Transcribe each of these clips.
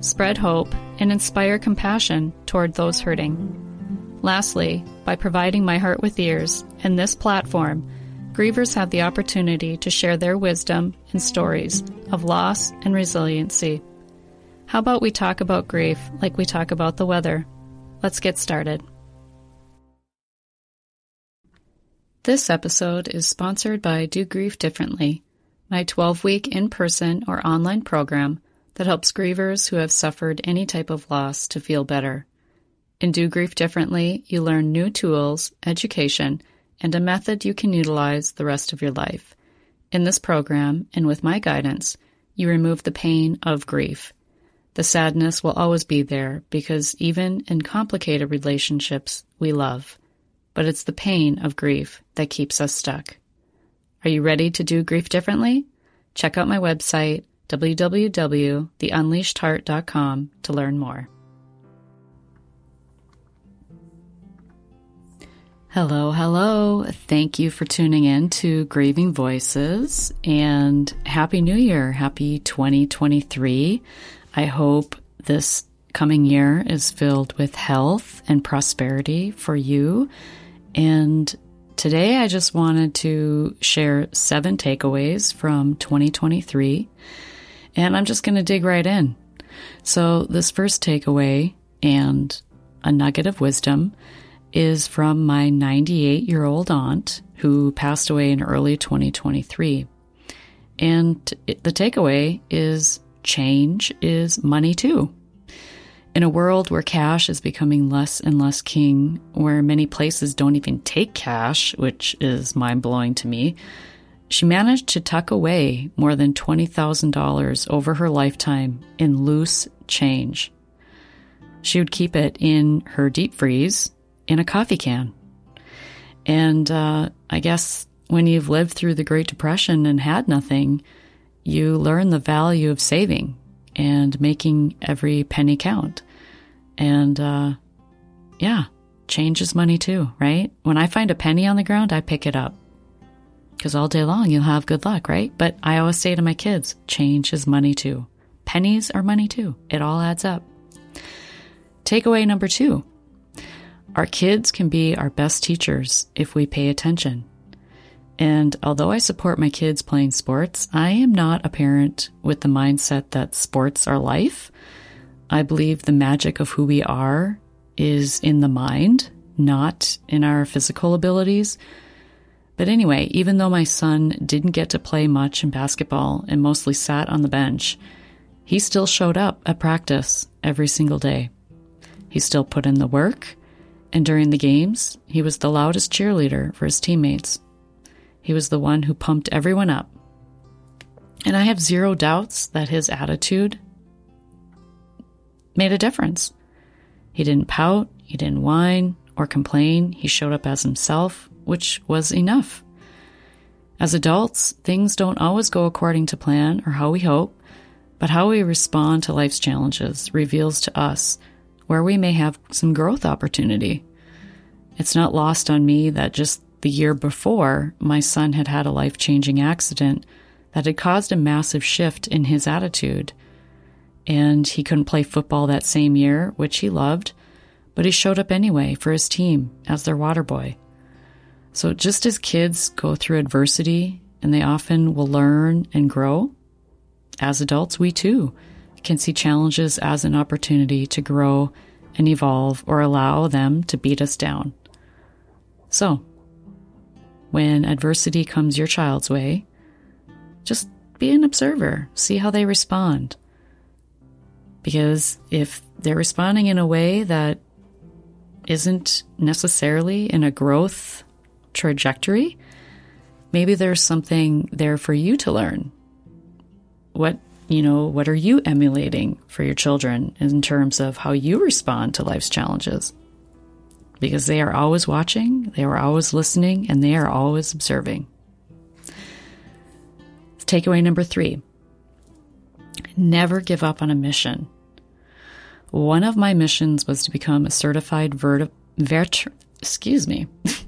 spread hope, and inspire compassion toward those hurting. Lastly, by providing my heart with ears and this platform, grievers have the opportunity to share their wisdom and stories of loss and resiliency. How about we talk about grief like we talk about the weather? Let's get started. This episode is sponsored by Do Grief Differently my 12 week in person or online program that helps grievers who have suffered any type of loss to feel better. In Do Grief Differently, you learn new tools, education, and a method you can utilize the rest of your life. In this program, and with my guidance, you remove the pain of grief. The sadness will always be there because even in complicated relationships, we love. But it's the pain of grief that keeps us stuck. Are you ready to do grief differently? Check out my website, www.theunleashedheart.com, to learn more. Hello, hello. Thank you for tuning in to Grieving Voices and Happy New Year. Happy 2023. I hope this coming year is filled with health and prosperity for you and Today, I just wanted to share seven takeaways from 2023, and I'm just going to dig right in. So, this first takeaway and a nugget of wisdom is from my 98 year old aunt who passed away in early 2023. And the takeaway is change is money too. In a world where cash is becoming less and less king, where many places don't even take cash, which is mind blowing to me, she managed to tuck away more than $20,000 over her lifetime in loose change. She would keep it in her deep freeze in a coffee can. And uh, I guess when you've lived through the Great Depression and had nothing, you learn the value of saving and making every penny count. And uh, yeah, change is money too, right? When I find a penny on the ground, I pick it up. Because all day long you'll have good luck, right? But I always say to my kids, change is money too. Pennies are money too. It all adds up. Takeaway number two our kids can be our best teachers if we pay attention. And although I support my kids playing sports, I am not a parent with the mindset that sports are life. I believe the magic of who we are is in the mind, not in our physical abilities. But anyway, even though my son didn't get to play much in basketball and mostly sat on the bench, he still showed up at practice every single day. He still put in the work, and during the games, he was the loudest cheerleader for his teammates. He was the one who pumped everyone up. And I have zero doubts that his attitude made a difference. He didn't pout, he didn't whine or complain. He showed up as himself, which was enough. As adults, things don't always go according to plan or how we hope, but how we respond to life's challenges reveals to us where we may have some growth opportunity. It's not lost on me that just the year before, my son had had a life changing accident that had caused a massive shift in his attitude and he couldn't play football that same year, which he loved, but he showed up anyway for his team as their water boy. So just as kids go through adversity and they often will learn and grow, as adults, we too can see challenges as an opportunity to grow and evolve or allow them to beat us down. So, when adversity comes your child's way, just be an observer, see how they respond. Because if they're responding in a way that isn't necessarily in a growth trajectory, maybe there's something there for you to learn. What you know, what are you emulating for your children in terms of how you respond to life's challenges? Because they are always watching, they are always listening, and they are always observing. Takeaway number three never give up on a mission. One of my missions was to become a certified vert- vet- excuse me,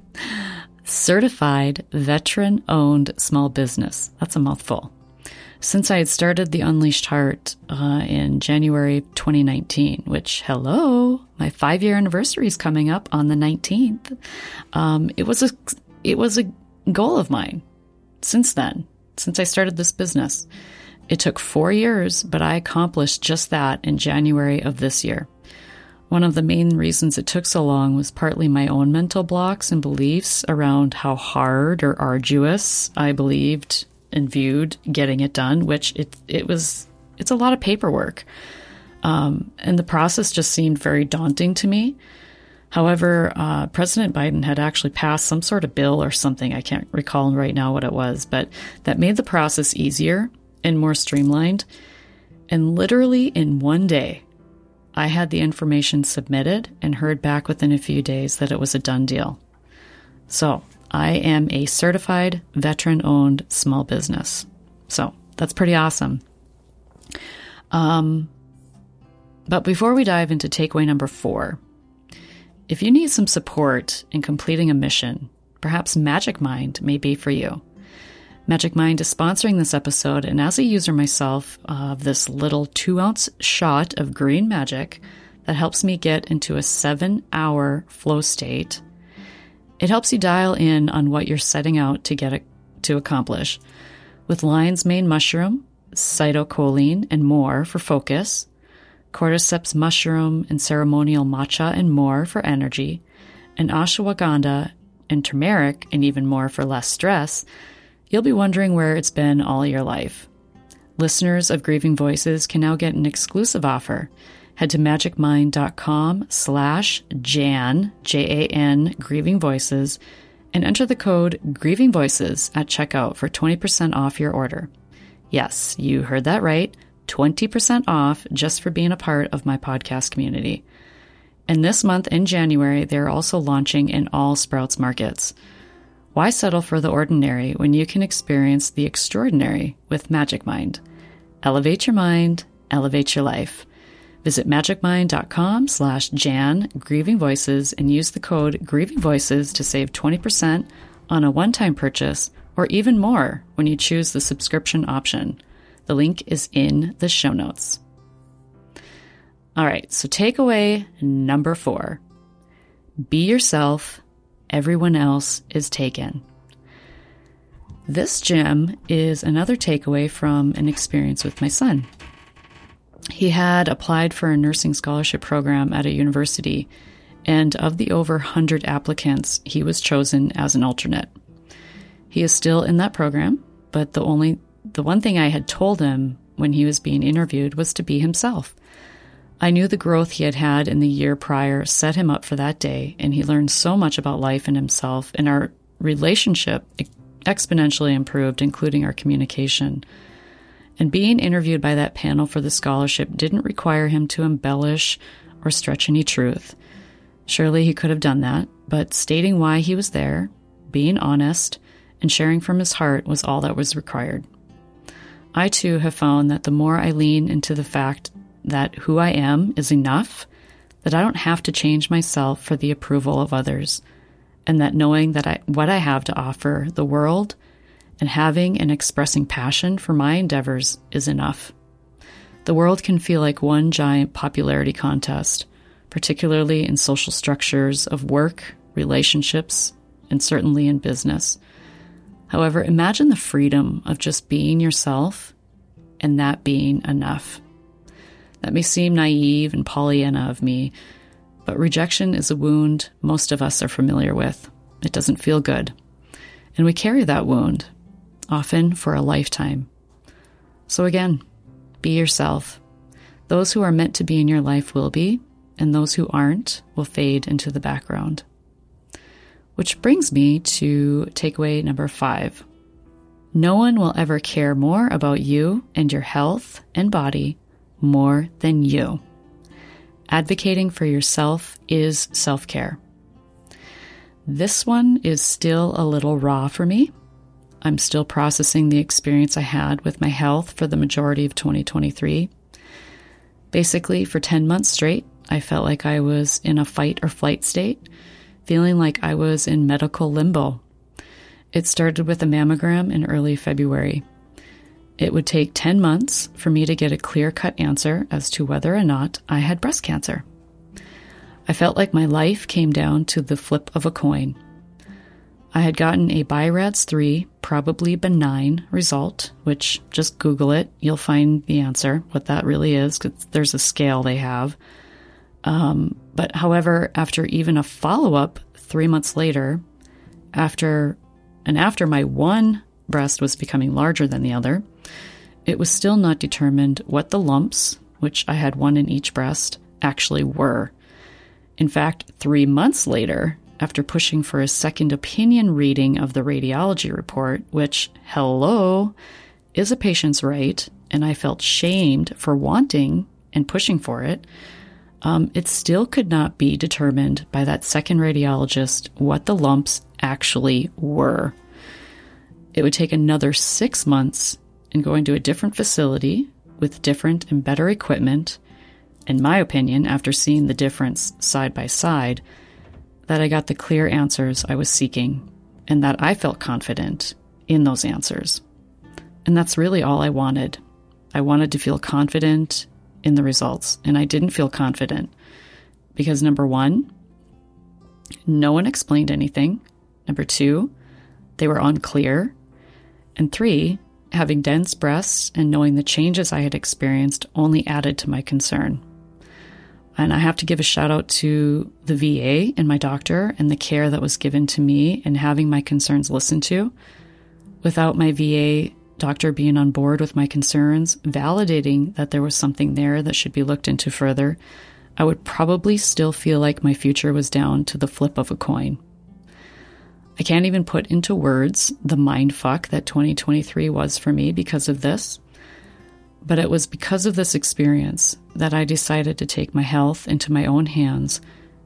certified veteran owned small business. That's a mouthful. Since I had started the Unleashed Heart uh, in January 2019, which, hello, my five year anniversary is coming up on the 19th. Um, it was a it was a goal of mine since then, since I started this business. It took four years, but I accomplished just that in January of this year. One of the main reasons it took so long was partly my own mental blocks and beliefs around how hard or arduous I believed and viewed getting it done, which it it was it's a lot of paperwork. Um, and the process just seemed very daunting to me. However, uh, President Biden had actually passed some sort of bill or something, I can't recall right now what it was, but that made the process easier and more streamlined. And literally in one day, I had the information submitted and heard back within a few days that it was a done deal. So I am a certified veteran owned small business. So that's pretty awesome. Um, but before we dive into takeaway number four, if you need some support in completing a mission, perhaps Magic Mind may be for you. Magic Mind is sponsoring this episode, and as a user myself of this little two ounce shot of green magic that helps me get into a seven hour flow state, it helps you dial in on what you're setting out to get to accomplish. With lion's mane mushroom, citicoline, and more for focus, cordyceps mushroom and ceremonial matcha and more for energy, and ashwagandha and turmeric and even more for less stress, You'll be wondering where it's been all your life. Listeners of Grieving Voices can now get an exclusive offer. Head to magicmind.com slash Jan, J-A-N, Grieving Voices, and enter the code Grieving Voices at checkout for 20% off your order. Yes, you heard that right. 20% off just for being a part of my podcast community. And this month in January, they're also launching in all Sprouts markets. Why settle for the ordinary when you can experience the extraordinary with Magic Mind? Elevate your mind, elevate your life. Visit magicmind.com slash Jan Grieving Voices and use the code Grieving Voices to save 20% on a one-time purchase or even more when you choose the subscription option. The link is in the show notes. All right, so takeaway number four. Be yourself everyone else is taken. This gem is another takeaway from an experience with my son. He had applied for a nursing scholarship program at a university, and of the over 100 applicants, he was chosen as an alternate. He is still in that program, but the only the one thing I had told him when he was being interviewed was to be himself. I knew the growth he had had in the year prior set him up for that day, and he learned so much about life and himself, and our relationship exponentially improved, including our communication. And being interviewed by that panel for the scholarship didn't require him to embellish or stretch any truth. Surely he could have done that, but stating why he was there, being honest, and sharing from his heart was all that was required. I too have found that the more I lean into the fact that who I am is enough, that I don't have to change myself for the approval of others, and that knowing that I, what I have to offer the world and having and expressing passion for my endeavors is enough. The world can feel like one giant popularity contest, particularly in social structures of work, relationships, and certainly in business. However, imagine the freedom of just being yourself and that being enough. That may seem naive and Pollyanna of me, but rejection is a wound most of us are familiar with. It doesn't feel good. And we carry that wound, often for a lifetime. So again, be yourself. Those who are meant to be in your life will be, and those who aren't will fade into the background. Which brings me to takeaway number five. No one will ever care more about you and your health and body more than you. Advocating for yourself is self care. This one is still a little raw for me. I'm still processing the experience I had with my health for the majority of 2023. Basically, for 10 months straight, I felt like I was in a fight or flight state, feeling like I was in medical limbo. It started with a mammogram in early February. It would take 10 months for me to get a clear cut answer as to whether or not I had breast cancer. I felt like my life came down to the flip of a coin. I had gotten a BI-RADS 3, probably benign result, which just Google it. You'll find the answer, what that really is, because there's a scale they have. Um, but however, after even a follow up three months later, after and after my one breast was becoming larger than the other, it was still not determined what the lumps, which I had one in each breast, actually were. In fact, three months later, after pushing for a second opinion reading of the radiology report, which, hello, is a patient's right, and I felt shamed for wanting and pushing for it, um, it still could not be determined by that second radiologist what the lumps actually were. It would take another six months and going to a different facility with different and better equipment in my opinion, after seeing the difference side by side, that I got the clear answers I was seeking and that I felt confident in those answers. And that's really all I wanted. I wanted to feel confident in the results, and I didn't feel confident because number one, no one explained anything. Number two, they were unclear. And three, having dense breasts and knowing the changes I had experienced only added to my concern. And I have to give a shout out to the VA and my doctor and the care that was given to me and having my concerns listened to. Without my VA doctor being on board with my concerns, validating that there was something there that should be looked into further, I would probably still feel like my future was down to the flip of a coin. I can't even put into words the mind fuck that 2023 was for me because of this. But it was because of this experience that I decided to take my health into my own hands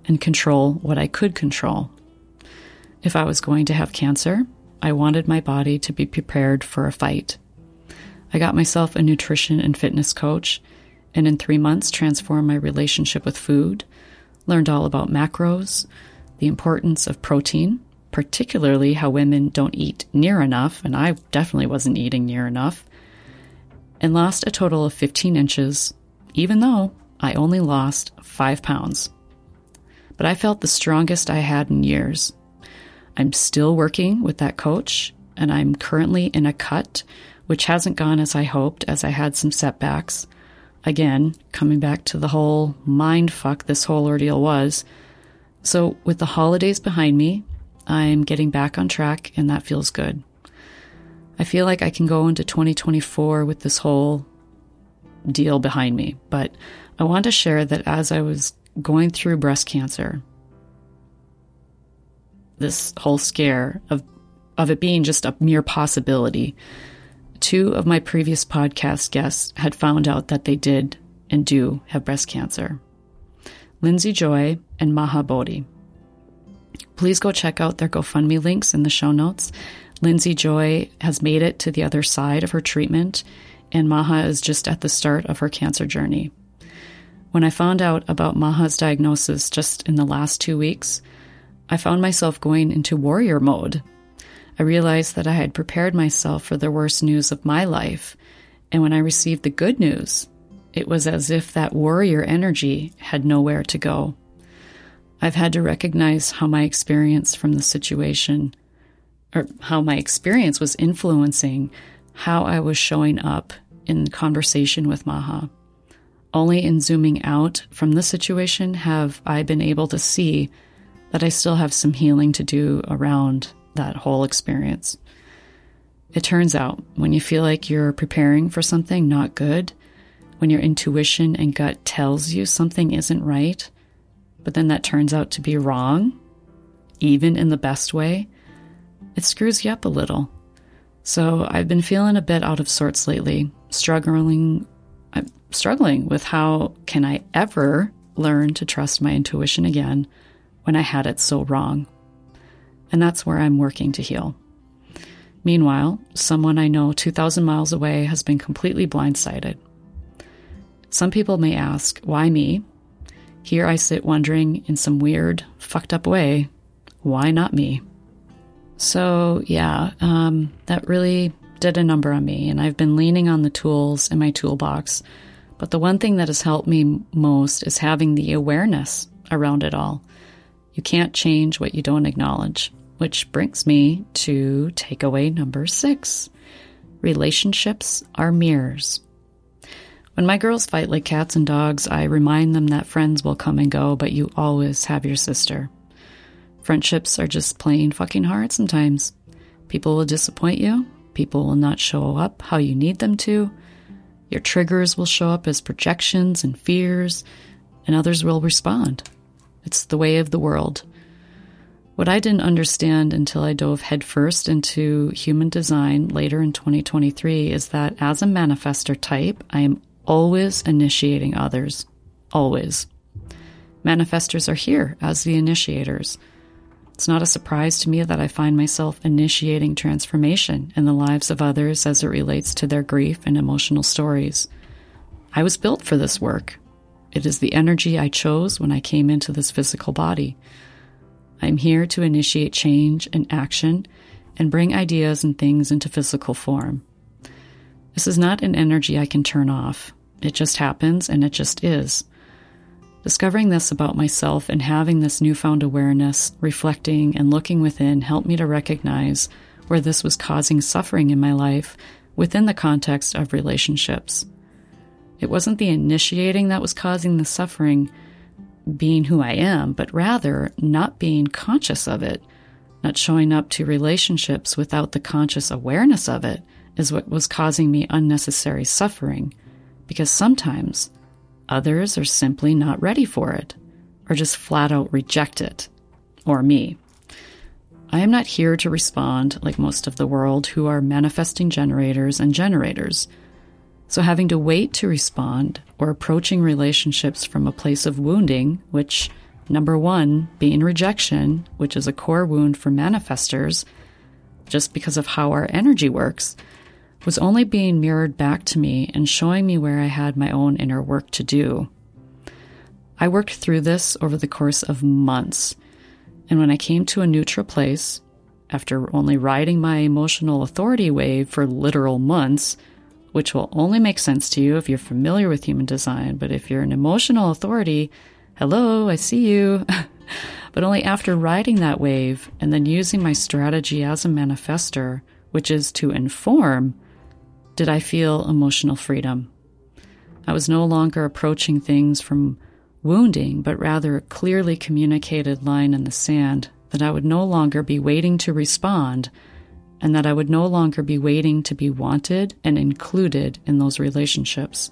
and control what I could control. If I was going to have cancer, I wanted my body to be prepared for a fight. I got myself a nutrition and fitness coach, and in three months transformed my relationship with food, learned all about macros, the importance of protein, particularly how women don't eat near enough, and I definitely wasn't eating near enough, and lost a total of 15 inches, even though I only lost 5 pounds. But I felt the strongest I had in years. I'm still working with that coach, and I'm currently in a cut, which hasn't gone as I hoped, as I had some setbacks. Again, coming back to the whole mind fuck this whole ordeal was. So, with the holidays behind me, I'm getting back on track, and that feels good. I feel like I can go into 2024 with this whole deal behind me. But I want to share that as I was going through breast cancer, this whole scare of of it being just a mere possibility, two of my previous podcast guests had found out that they did and do have breast cancer. Lindsay Joy and Maha Bodhi. Please go check out their GoFundMe links in the show notes Lindsay Joy has made it to the other side of her treatment, and Maha is just at the start of her cancer journey. When I found out about Maha's diagnosis just in the last two weeks, I found myself going into warrior mode. I realized that I had prepared myself for the worst news of my life, and when I received the good news, it was as if that warrior energy had nowhere to go. I've had to recognize how my experience from the situation or how my experience was influencing how I was showing up in conversation with Maha. Only in zooming out from the situation have I been able to see that I still have some healing to do around that whole experience. It turns out when you feel like you're preparing for something not good, when your intuition and gut tells you something isn't right, but then that turns out to be wrong, even in the best way, it screws you up a little. So I've been feeling a bit out of sorts lately, struggling I'm struggling with how can I ever learn to trust my intuition again when I had it so wrong. And that's where I'm working to heal. Meanwhile, someone I know 2,000 miles away has been completely blindsided. Some people may ask, why me? Here I sit wondering in some weird, fucked up way, why not me? So, yeah, um, that really did a number on me, and I've been leaning on the tools in my toolbox. But the one thing that has helped me most is having the awareness around it all. You can't change what you don't acknowledge, which brings me to takeaway number six relationships are mirrors. When my girls fight like cats and dogs, I remind them that friends will come and go, but you always have your sister. Friendships are just plain fucking hard sometimes. People will disappoint you. People will not show up how you need them to. Your triggers will show up as projections and fears, and others will respond. It's the way of the world. What I didn't understand until I dove headfirst into human design later in 2023 is that as a manifestor type, I am always initiating others. Always. Manifestors are here as the initiators. It's not a surprise to me that I find myself initiating transformation in the lives of others as it relates to their grief and emotional stories. I was built for this work. It is the energy I chose when I came into this physical body. I'm here to initiate change and action and bring ideas and things into physical form. This is not an energy I can turn off. It just happens and it just is. Discovering this about myself and having this newfound awareness, reflecting and looking within helped me to recognize where this was causing suffering in my life within the context of relationships. It wasn't the initiating that was causing the suffering, being who I am, but rather not being conscious of it, not showing up to relationships without the conscious awareness of it is what was causing me unnecessary suffering. Because sometimes Others are simply not ready for it, or just flat out reject it, or me. I am not here to respond like most of the world who are manifesting generators and generators. So, having to wait to respond or approaching relationships from a place of wounding, which, number one, being rejection, which is a core wound for manifestors, just because of how our energy works, was only being mirrored back to me and showing me where I had my own inner work to do. I worked through this over the course of months, and when I came to a neutral place, after only riding my emotional authority wave for literal months, which will only make sense to you if you're familiar with human design, but if you're an emotional authority, hello, I see you. but only after riding that wave and then using my strategy as a manifestor, which is to inform, did I feel emotional freedom. I was no longer approaching things from wounding, but rather a clearly communicated line in the sand that I would no longer be waiting to respond and that I would no longer be waiting to be wanted and included in those relationships.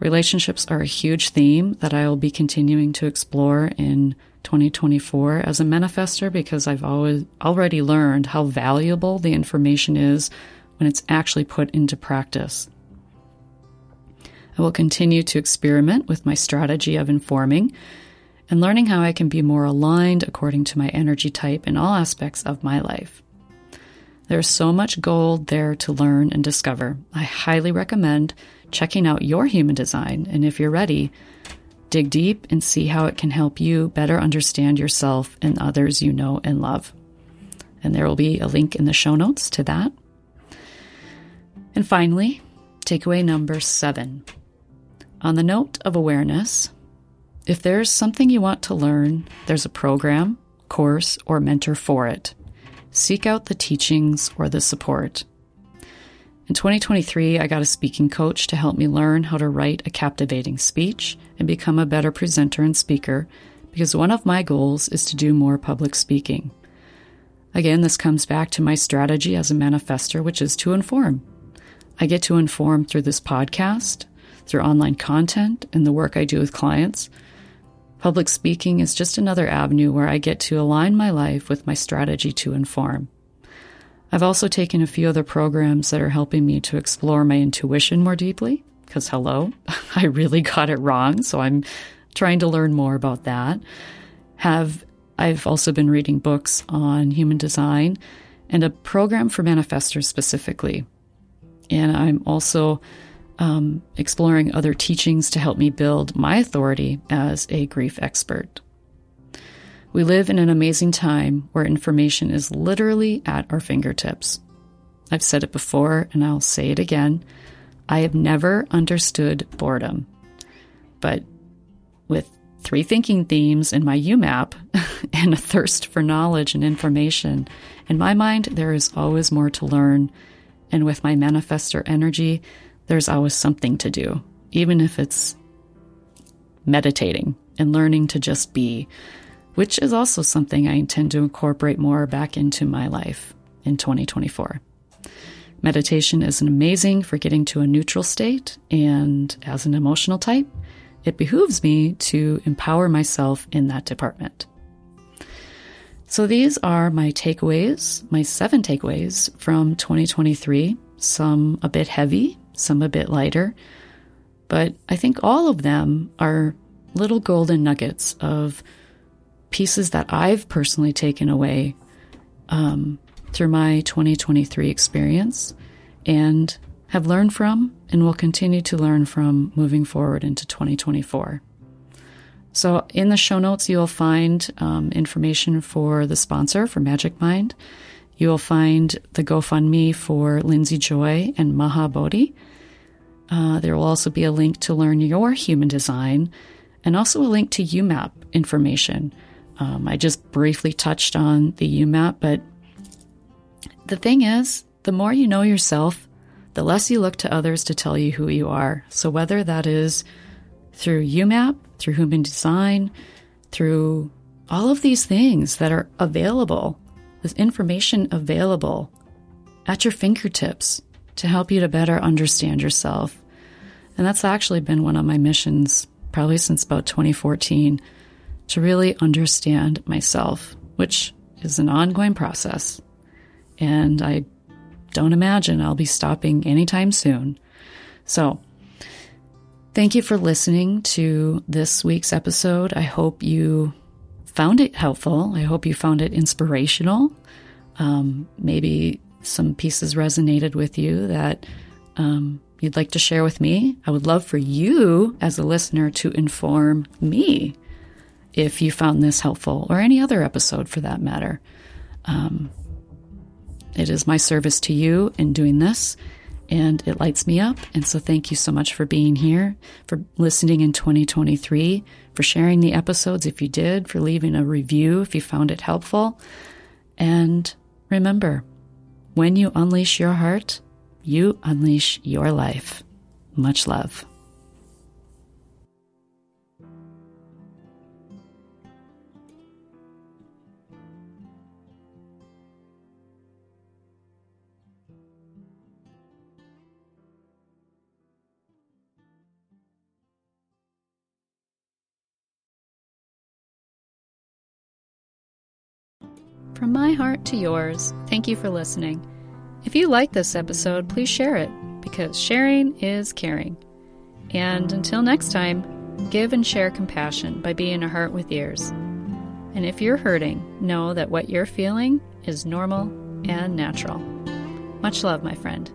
Relationships are a huge theme that I will be continuing to explore in 2024 as a manifestor because I've always already learned how valuable the information is when it's actually put into practice. I will continue to experiment with my strategy of informing and learning how I can be more aligned according to my energy type in all aspects of my life. There's so much gold there to learn and discover. I highly recommend checking out your human design, and if you're ready, dig deep and see how it can help you better understand yourself and others you know and love. And there will be a link in the show notes to that. And finally, takeaway number seven. On the note of awareness, if there's something you want to learn, there's a program, course, or mentor for it. Seek out the teachings or the support. In 2023, I got a speaking coach to help me learn how to write a captivating speech and become a better presenter and speaker because one of my goals is to do more public speaking. Again, this comes back to my strategy as a manifestor, which is to inform. I get to inform through this podcast, through online content, and the work I do with clients. Public speaking is just another avenue where I get to align my life with my strategy to inform. I've also taken a few other programs that are helping me to explore my intuition more deeply, because hello, I really got it wrong, so I'm trying to learn more about that. Have I've also been reading books on human design and a program for manifestors specifically. And I'm also um, exploring other teachings to help me build my authority as a grief expert. We live in an amazing time where information is literally at our fingertips. I've said it before and I'll say it again. I have never understood boredom. But with three thinking themes in my UMAP and a thirst for knowledge and information, in my mind, there is always more to learn. And with my manifestor energy, there's always something to do, even if it's meditating and learning to just be which is also something I intend to incorporate more back into my life in 2024. Meditation is amazing for getting to a neutral state, and as an emotional type, it behooves me to empower myself in that department. So, these are my takeaways, my seven takeaways from 2023, some a bit heavy, some a bit lighter, but I think all of them are little golden nuggets of pieces that I've personally taken away um, through my 2023 experience and have learned from and will continue to learn from moving forward into 2024. So, in the show notes, you'll find um, information for the sponsor for Magic Mind. You'll find the GoFundMe for Lindsay Joy and Maha Bodhi. Uh, there will also be a link to learn your human design and also a link to UMAP information um, I just briefly touched on the UMAP, but the thing is, the more you know yourself, the less you look to others to tell you who you are. So whether that is through UMAP, through human design, through all of these things that are available, this information available at your fingertips to help you to better understand yourself. And that's actually been one of my missions probably since about 2014 to really understand myself, which is an ongoing process. And I don't imagine I'll be stopping anytime soon. So, thank you for listening to this week's episode. I hope you found it helpful. I hope you found it inspirational. Um, maybe some pieces resonated with you that um, you'd like to share with me. I would love for you, as a listener, to inform me if you found this helpful, or any other episode for that matter. Um, it is my service to you in doing this, and it lights me up. And so, thank you so much for being here, for listening in 2023, for sharing the episodes if you did, for leaving a review if you found it helpful. And remember, when you unleash your heart, you unleash your life. Much love. From my heart to yours, thank you for listening. If you like this episode, please share it because sharing is caring. And until next time, give and share compassion by being a heart with ears. And if you're hurting, know that what you're feeling is normal and natural. Much love, my friend.